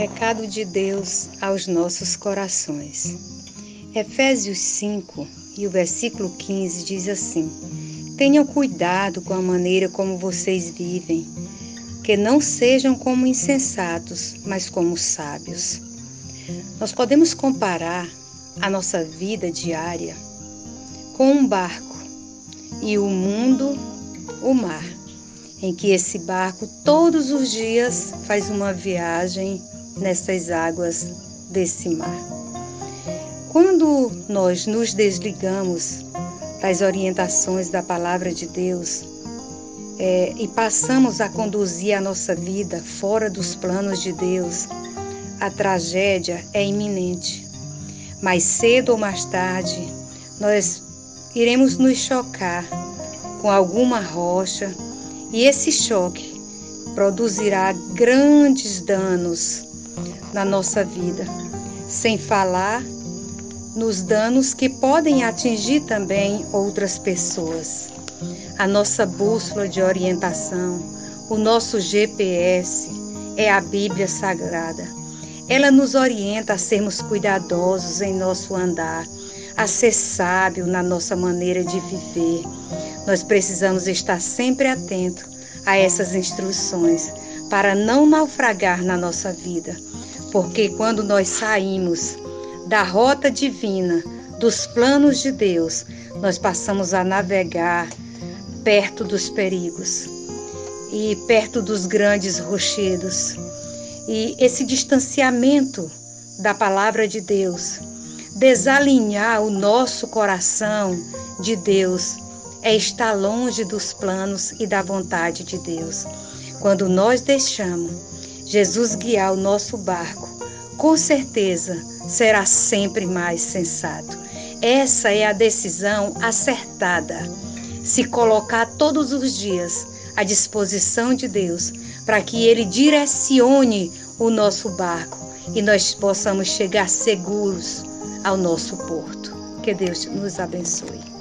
Recado de Deus aos nossos corações. Efésios 5 e o versículo 15 diz assim: Tenham cuidado com a maneira como vocês vivem, que não sejam como insensatos, mas como sábios. Nós podemos comparar a nossa vida diária com um barco e o mundo, o mar, em que esse barco todos os dias faz uma viagem nessas águas desse mar. Quando nós nos desligamos das orientações da palavra de Deus é, e passamos a conduzir a nossa vida fora dos planos de Deus, a tragédia é iminente. Mais cedo ou mais tarde, nós iremos nos chocar com alguma rocha e esse choque produzirá grandes danos na nossa vida, sem falar nos danos que podem atingir também outras pessoas. A nossa bússola de orientação, o nosso GPS é a Bíblia Sagrada. Ela nos orienta a sermos cuidadosos em nosso andar, a ser sábio na nossa maneira de viver. Nós precisamos estar sempre atentos a essas instruções para não naufragar na nossa vida porque quando nós saímos da rota divina, dos planos de Deus, nós passamos a navegar perto dos perigos e perto dos grandes rochedos. E esse distanciamento da palavra de Deus, desalinhar o nosso coração de Deus, é estar longe dos planos e da vontade de Deus. Quando nós deixamos Jesus guiar o nosso barco, com certeza será sempre mais sensato. Essa é a decisão acertada. Se colocar todos os dias à disposição de Deus, para que Ele direcione o nosso barco e nós possamos chegar seguros ao nosso porto. Que Deus nos abençoe.